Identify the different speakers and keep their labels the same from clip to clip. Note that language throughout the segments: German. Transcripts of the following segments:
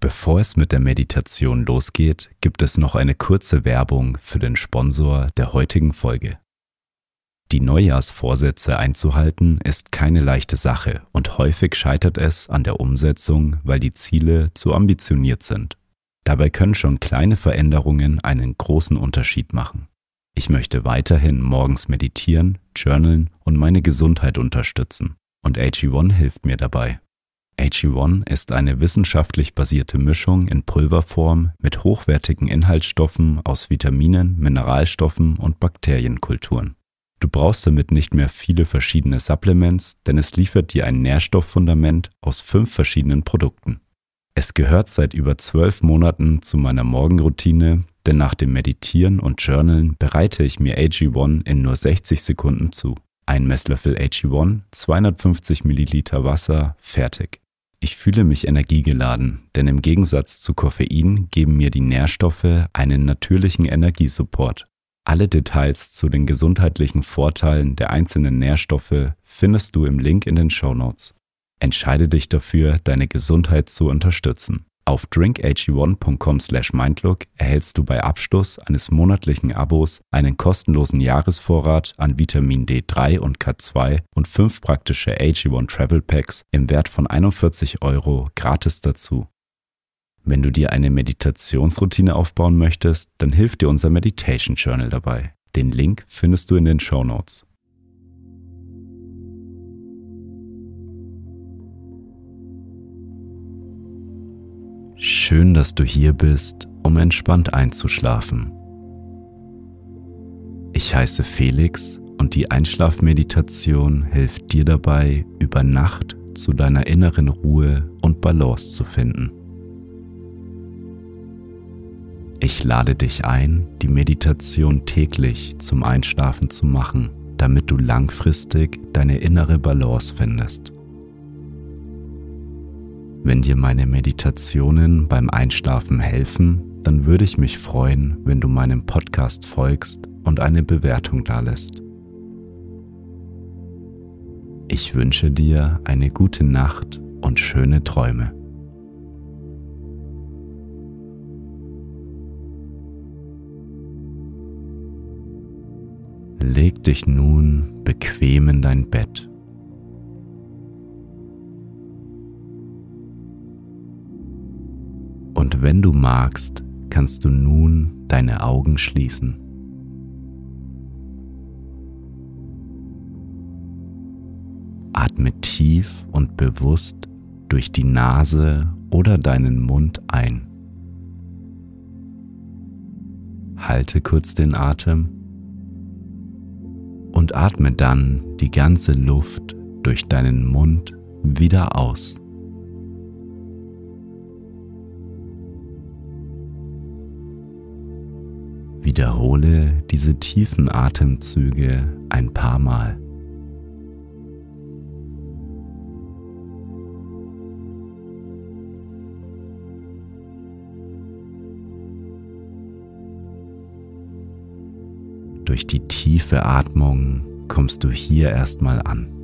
Speaker 1: Bevor es mit der Meditation losgeht, gibt es noch eine kurze Werbung für den Sponsor der heutigen Folge. Die Neujahrsvorsätze einzuhalten ist keine leichte Sache und häufig scheitert es an der Umsetzung, weil die Ziele zu ambitioniert sind. Dabei können schon kleine Veränderungen einen großen Unterschied machen. Ich möchte weiterhin morgens meditieren, journalen und meine Gesundheit unterstützen und AG1 hilft mir dabei. AG1 ist eine wissenschaftlich basierte Mischung in Pulverform mit hochwertigen Inhaltsstoffen aus Vitaminen, Mineralstoffen und Bakterienkulturen. Du brauchst damit nicht mehr viele verschiedene Supplements, denn es liefert dir ein Nährstofffundament aus fünf verschiedenen Produkten. Es gehört seit über zwölf Monaten zu meiner Morgenroutine, denn nach dem Meditieren und Journalen bereite ich mir AG1 in nur 60 Sekunden zu. Ein Messlöffel AG1, 250 Milliliter Wasser, fertig. Ich fühle mich energiegeladen, denn im Gegensatz zu Koffein geben mir die Nährstoffe einen natürlichen Energiesupport. Alle Details zu den gesundheitlichen Vorteilen der einzelnen Nährstoffe findest du im Link in den Show Notes. Entscheide dich dafür, deine Gesundheit zu unterstützen. Auf drinkag1.com/mindlook erhältst du bei Abschluss eines monatlichen Abos einen kostenlosen Jahresvorrat an Vitamin D3 und K2 und fünf praktische AG1 Travel Packs im Wert von 41 Euro gratis dazu. Wenn du dir eine Meditationsroutine aufbauen möchtest, dann hilft dir unser Meditation Journal dabei. Den Link findest du in den Show Notes. Schön, dass du hier bist, um entspannt einzuschlafen. Ich heiße Felix und die Einschlafmeditation hilft dir dabei, über Nacht zu deiner inneren Ruhe und Balance zu finden. Ich lade dich ein, die Meditation täglich zum Einschlafen zu machen, damit du langfristig deine innere Balance findest. Wenn dir meine Meditationen beim Einschlafen helfen, dann würde ich mich freuen, wenn du meinem Podcast folgst und eine Bewertung dalässt. Ich wünsche dir eine gute Nacht und schöne Träume. Leg dich nun bequem in dein Bett Und wenn du magst, kannst du nun deine Augen schließen. Atme tief und bewusst durch die Nase oder deinen Mund ein. Halte kurz den Atem und atme dann die ganze Luft durch deinen Mund wieder aus. Wiederhole diese tiefen Atemzüge ein paar Mal. Durch die tiefe Atmung kommst du hier erstmal an.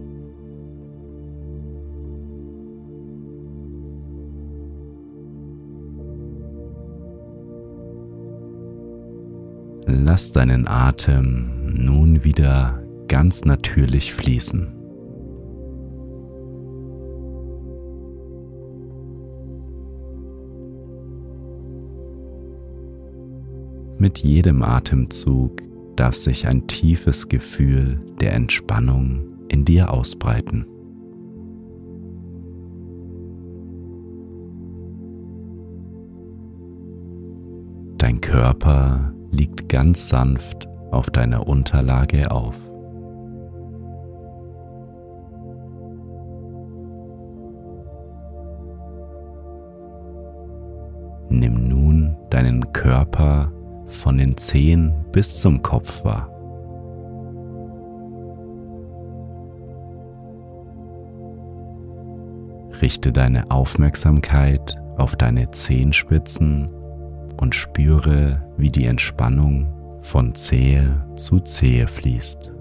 Speaker 1: Lass deinen Atem nun wieder ganz natürlich fließen. Mit jedem Atemzug darf sich ein tiefes Gefühl der Entspannung in dir ausbreiten. Dein Körper ganz sanft auf deiner Unterlage auf. Nimm nun deinen Körper von den Zehen bis zum Kopf wahr. Richte deine Aufmerksamkeit auf deine Zehenspitzen und spüre, wie die Entspannung von Zehe zu Zehe fließt.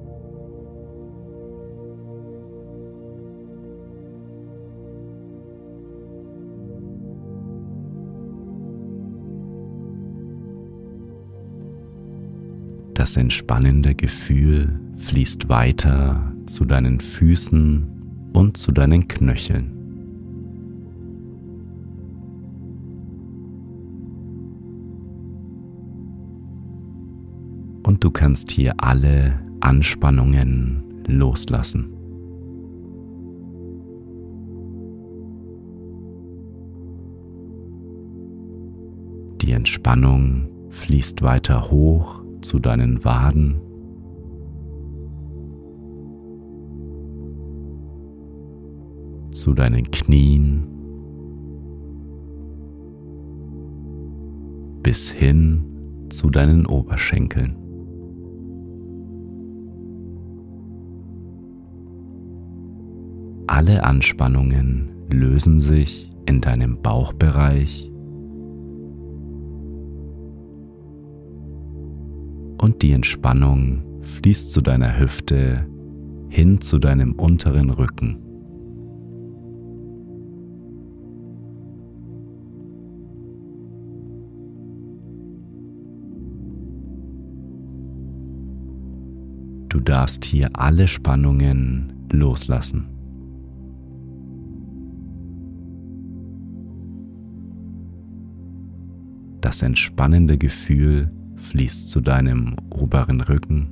Speaker 1: Das entspannende Gefühl fließt weiter zu deinen Füßen und zu deinen Knöcheln. Und du kannst hier alle Anspannungen loslassen. Die Entspannung fließt weiter hoch zu deinen Waden. zu deinen Knien bis hin zu deinen Oberschenkeln. Alle Anspannungen lösen sich in deinem Bauchbereich und die Entspannung fließt zu deiner Hüfte hin zu deinem unteren Rücken. Du darfst hier alle Spannungen loslassen. Das entspannende Gefühl fließt zu deinem oberen Rücken.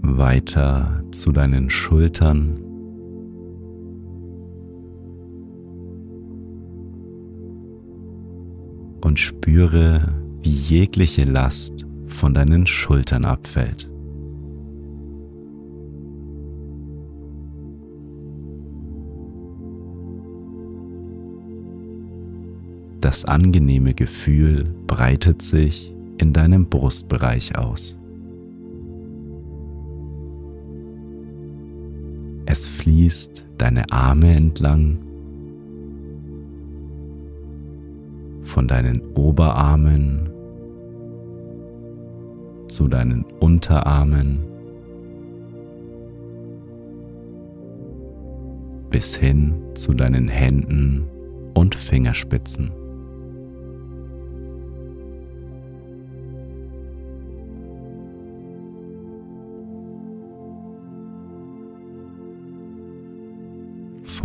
Speaker 1: Weiter zu deinen Schultern. Und spüre, wie jegliche Last von deinen Schultern abfällt. Das angenehme Gefühl breitet sich in deinem Brustbereich aus. Es fließt deine Arme entlang, von deinen Oberarmen zu deinen Unterarmen bis hin zu deinen Händen und Fingerspitzen.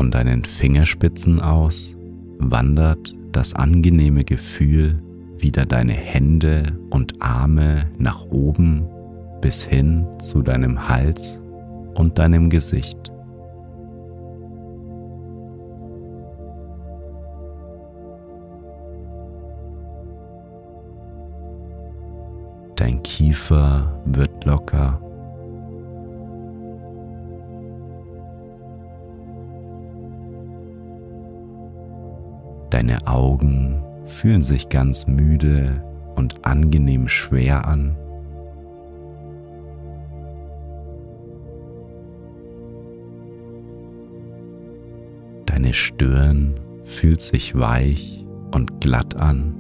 Speaker 1: Von deinen Fingerspitzen aus wandert das angenehme Gefühl wieder deine Hände und Arme nach oben bis hin zu deinem Hals und deinem Gesicht. Dein Kiefer wird locker Deine Augen fühlen sich ganz müde und angenehm schwer an. Deine Stirn fühlt sich weich und glatt an.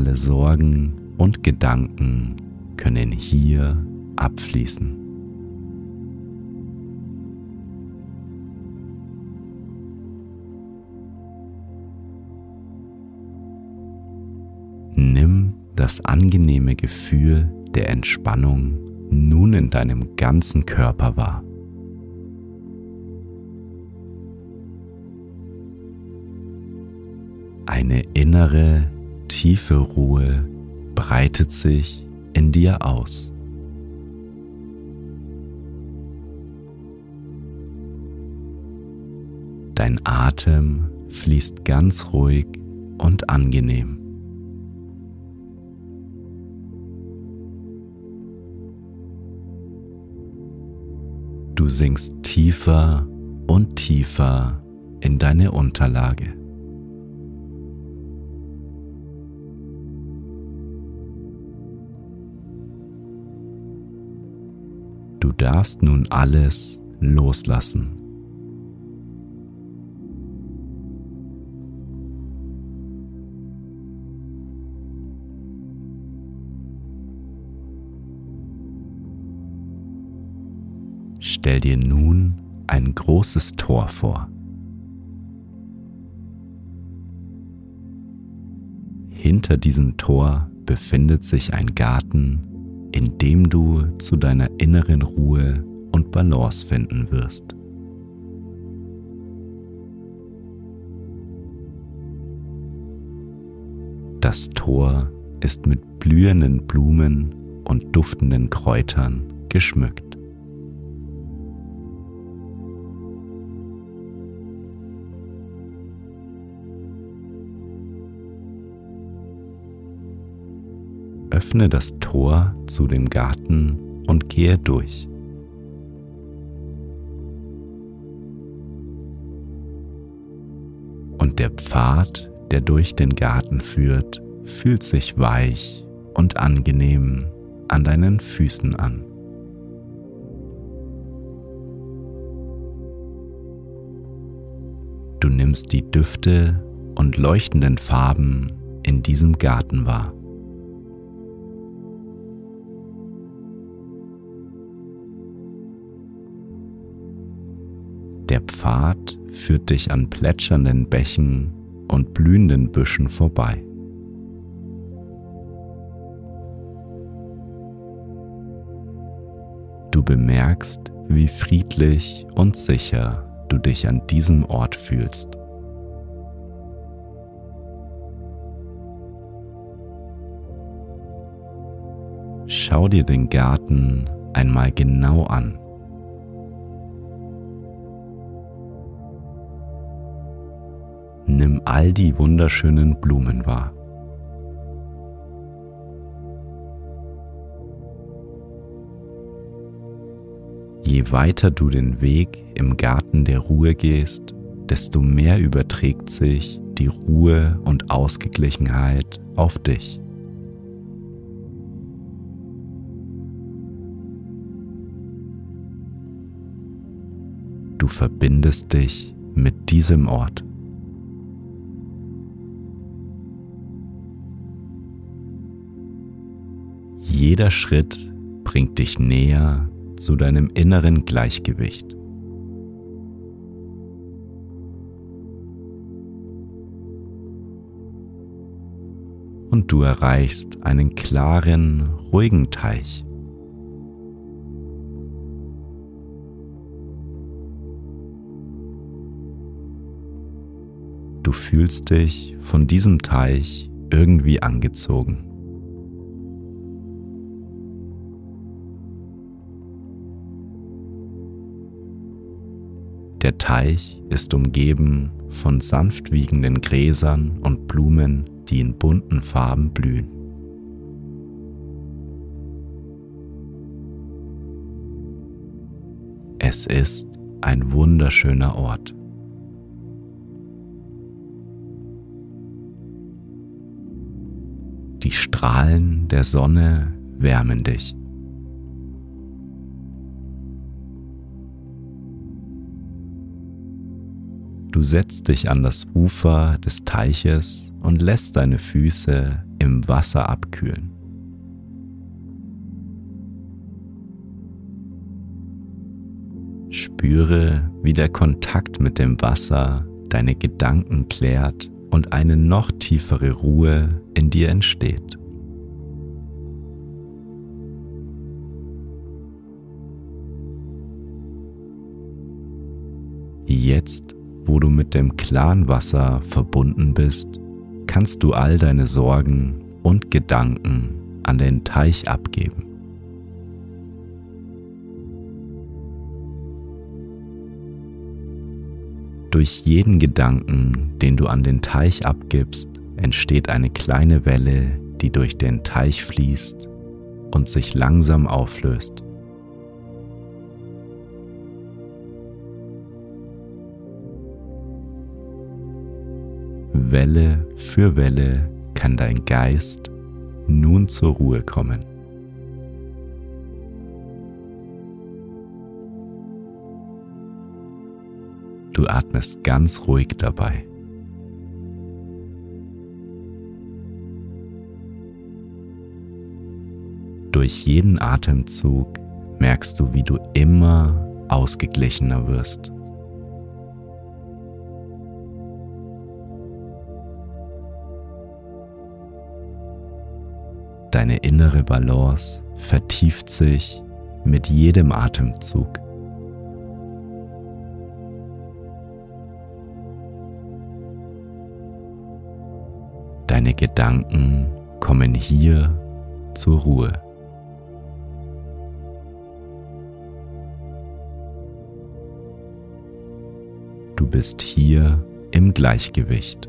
Speaker 1: Alle Sorgen und Gedanken können hier abfließen. Nimm das angenehme Gefühl der Entspannung nun in deinem ganzen Körper wahr. Eine innere, tiefe Ruhe breitet sich in dir aus. Dein Atem fließt ganz ruhig und angenehm. Du sinkst tiefer und tiefer in deine Unterlage. Darfst nun alles loslassen. Stell dir nun ein großes Tor vor. Hinter diesem Tor befindet sich ein Garten, in dem du zu deiner inneren Ruhe und Balance finden wirst. Das Tor ist mit blühenden Blumen und duftenden Kräutern geschmückt. Öffne das Tor zu dem Garten und gehe durch. Und der Pfad, der durch den Garten führt, fühlt sich weich und angenehm an deinen Füßen an. Du nimmst die Düfte und leuchtenden Farben in diesem Garten wahr. Der Pfad führt dich an plätschernden Bächen und blühenden Büschen vorbei. Du bemerkst, wie friedlich und sicher du dich an diesem Ort fühlst. Schau dir den Garten einmal genau an. Nimm all die wunderschönen Blumen wahr. Je weiter du den Weg im Garten der Ruhe gehst, desto mehr überträgt sich die Ruhe und Ausgeglichenheit auf dich. Du verbindest dich mit diesem Ort. Jeder Schritt bringt dich näher zu deinem inneren Gleichgewicht. Und du erreichst einen klaren, ruhigen Teich. Du fühlst dich von diesem Teich irgendwie angezogen. Der Teich ist umgeben von sanft wiegenden Gräsern und Blumen, die in bunten Farben blühen. Es ist ein wunderschöner Ort. Die Strahlen der Sonne wärmen dich. Du setzt dich an das Ufer des Teiches und lässt deine Füße im Wasser abkühlen. Spüre, wie der Kontakt mit dem Wasser deine Gedanken klärt und eine noch tiefere Ruhe in dir entsteht. Jetzt wo du mit dem klaren Wasser verbunden bist, kannst du all deine Sorgen und Gedanken an den Teich abgeben. Durch jeden Gedanken, den du an den Teich abgibst, entsteht eine kleine Welle, die durch den Teich fließt und sich langsam auflöst. Welle für Welle kann dein Geist nun zur Ruhe kommen. Du atmest ganz ruhig dabei. Durch jeden Atemzug merkst du, wie du immer ausgeglichener wirst. Deine innere Balance vertieft sich mit jedem Atemzug. Deine Gedanken kommen hier zur Ruhe. Du bist hier im Gleichgewicht.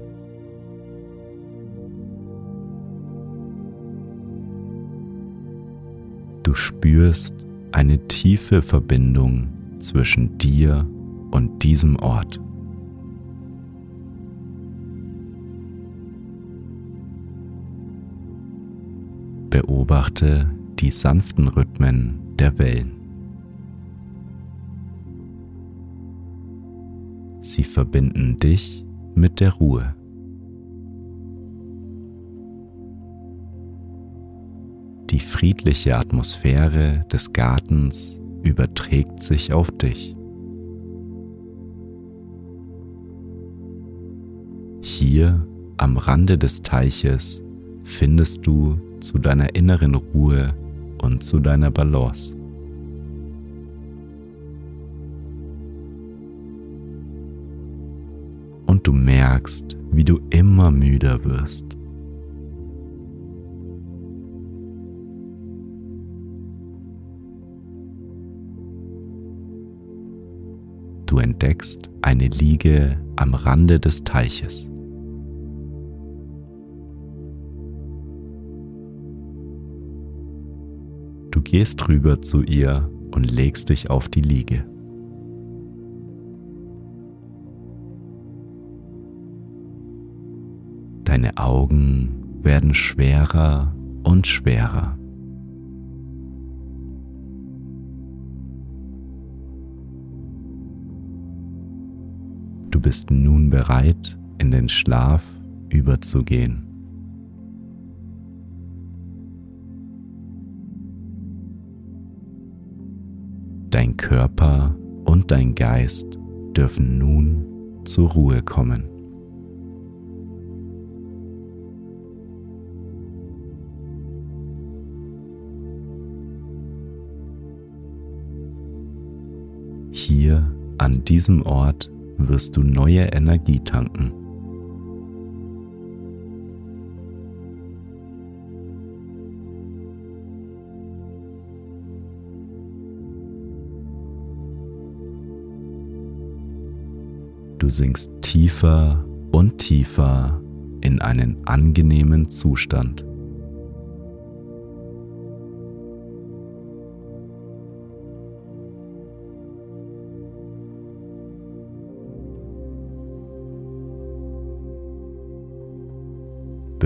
Speaker 1: Du spürst eine tiefe Verbindung zwischen dir und diesem Ort. Beobachte die sanften Rhythmen der Wellen. Sie verbinden dich mit der Ruhe. Die friedliche Atmosphäre des Gartens überträgt sich auf dich. Hier am Rande des Teiches findest du zu deiner inneren Ruhe und zu deiner Balance. Und du merkst, wie du immer müder wirst. Du entdeckst eine Liege am Rande des Teiches. Du gehst rüber zu ihr und legst dich auf die Liege. Deine Augen werden schwerer und schwerer. Bist nun bereit, in den Schlaf überzugehen. Dein Körper und dein Geist dürfen nun zur Ruhe kommen. Hier an diesem Ort wirst du neue Energie tanken. Du sinkst tiefer und tiefer in einen angenehmen Zustand.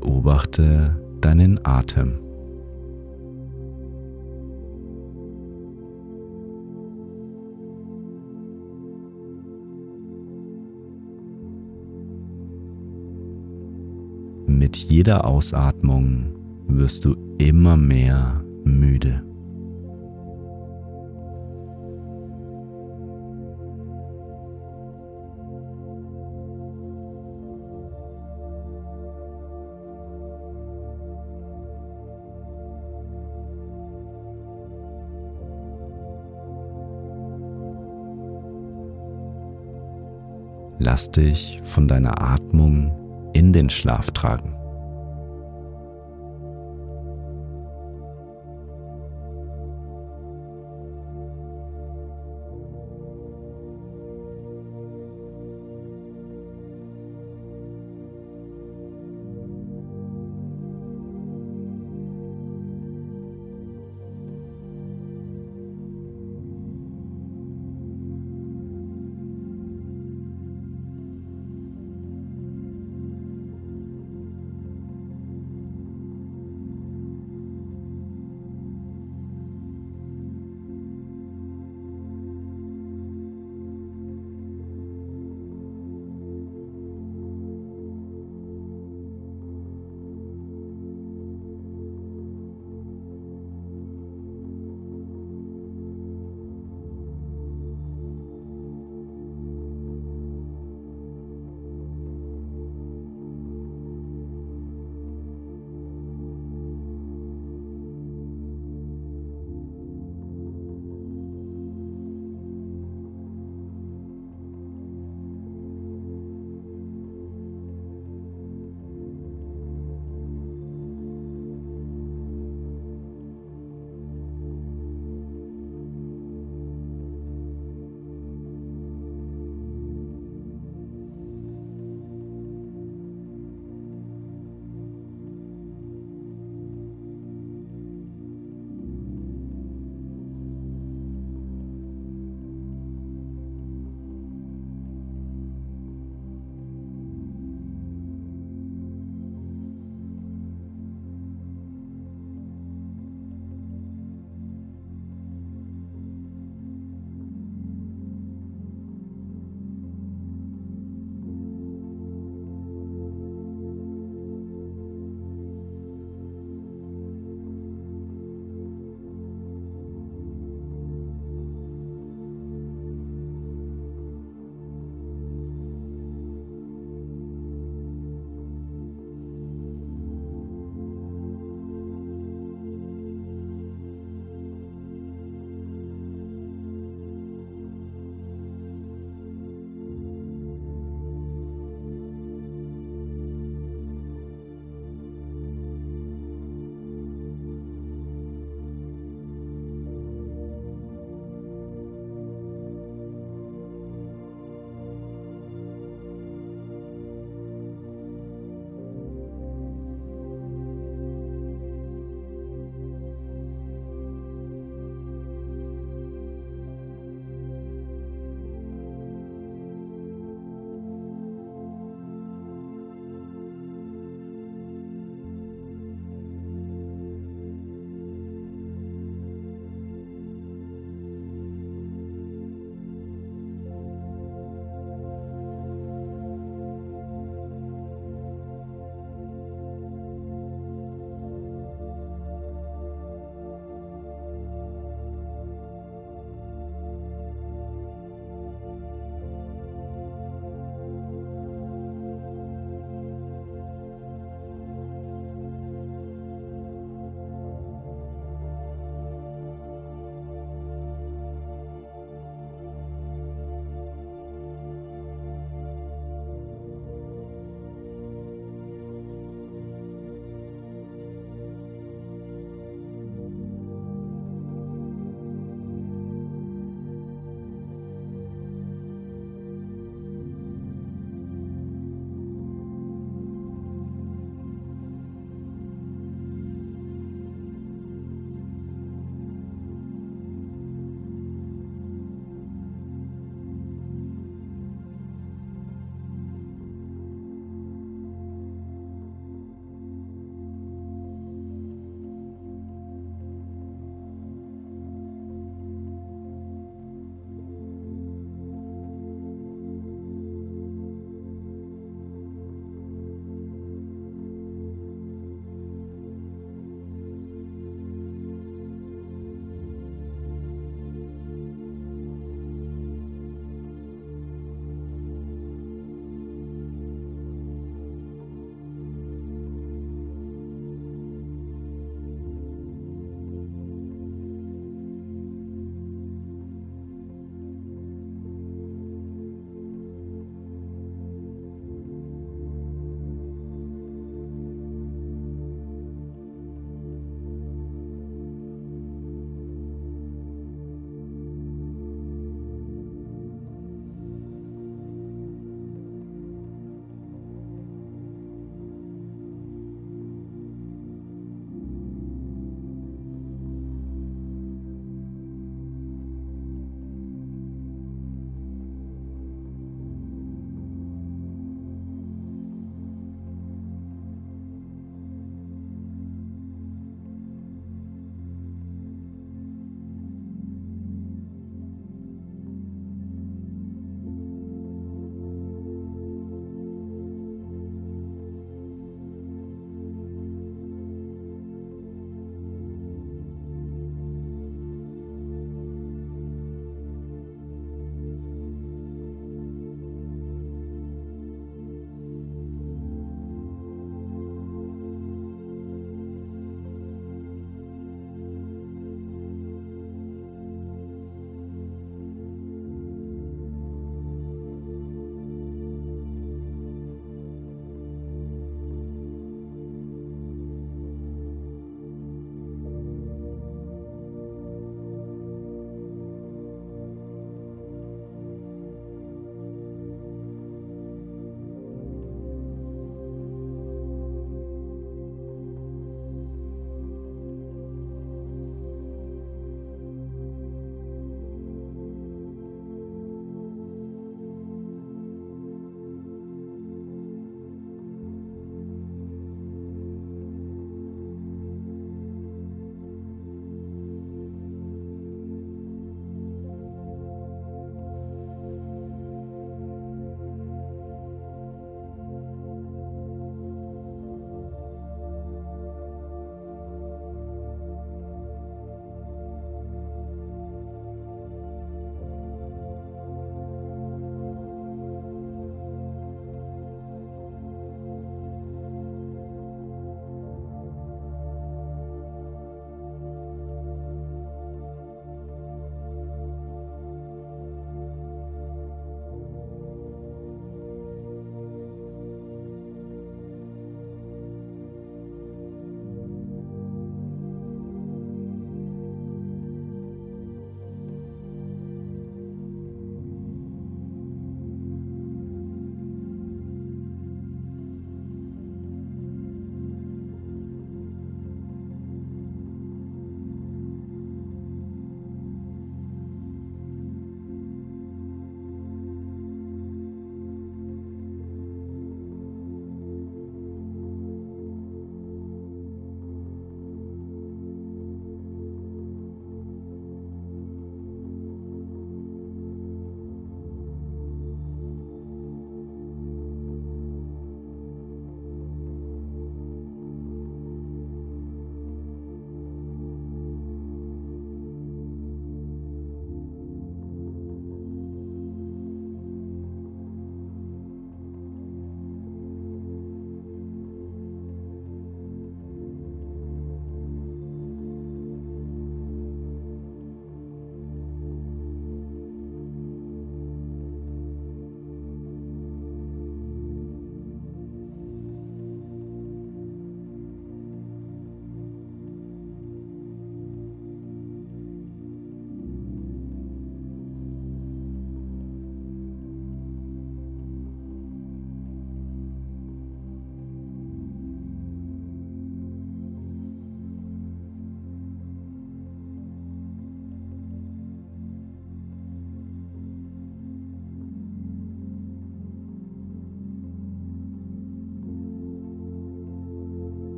Speaker 1: Beobachte deinen Atem. Mit jeder Ausatmung wirst du immer mehr müde. Lass dich von deiner Atmung in den Schlaf tragen.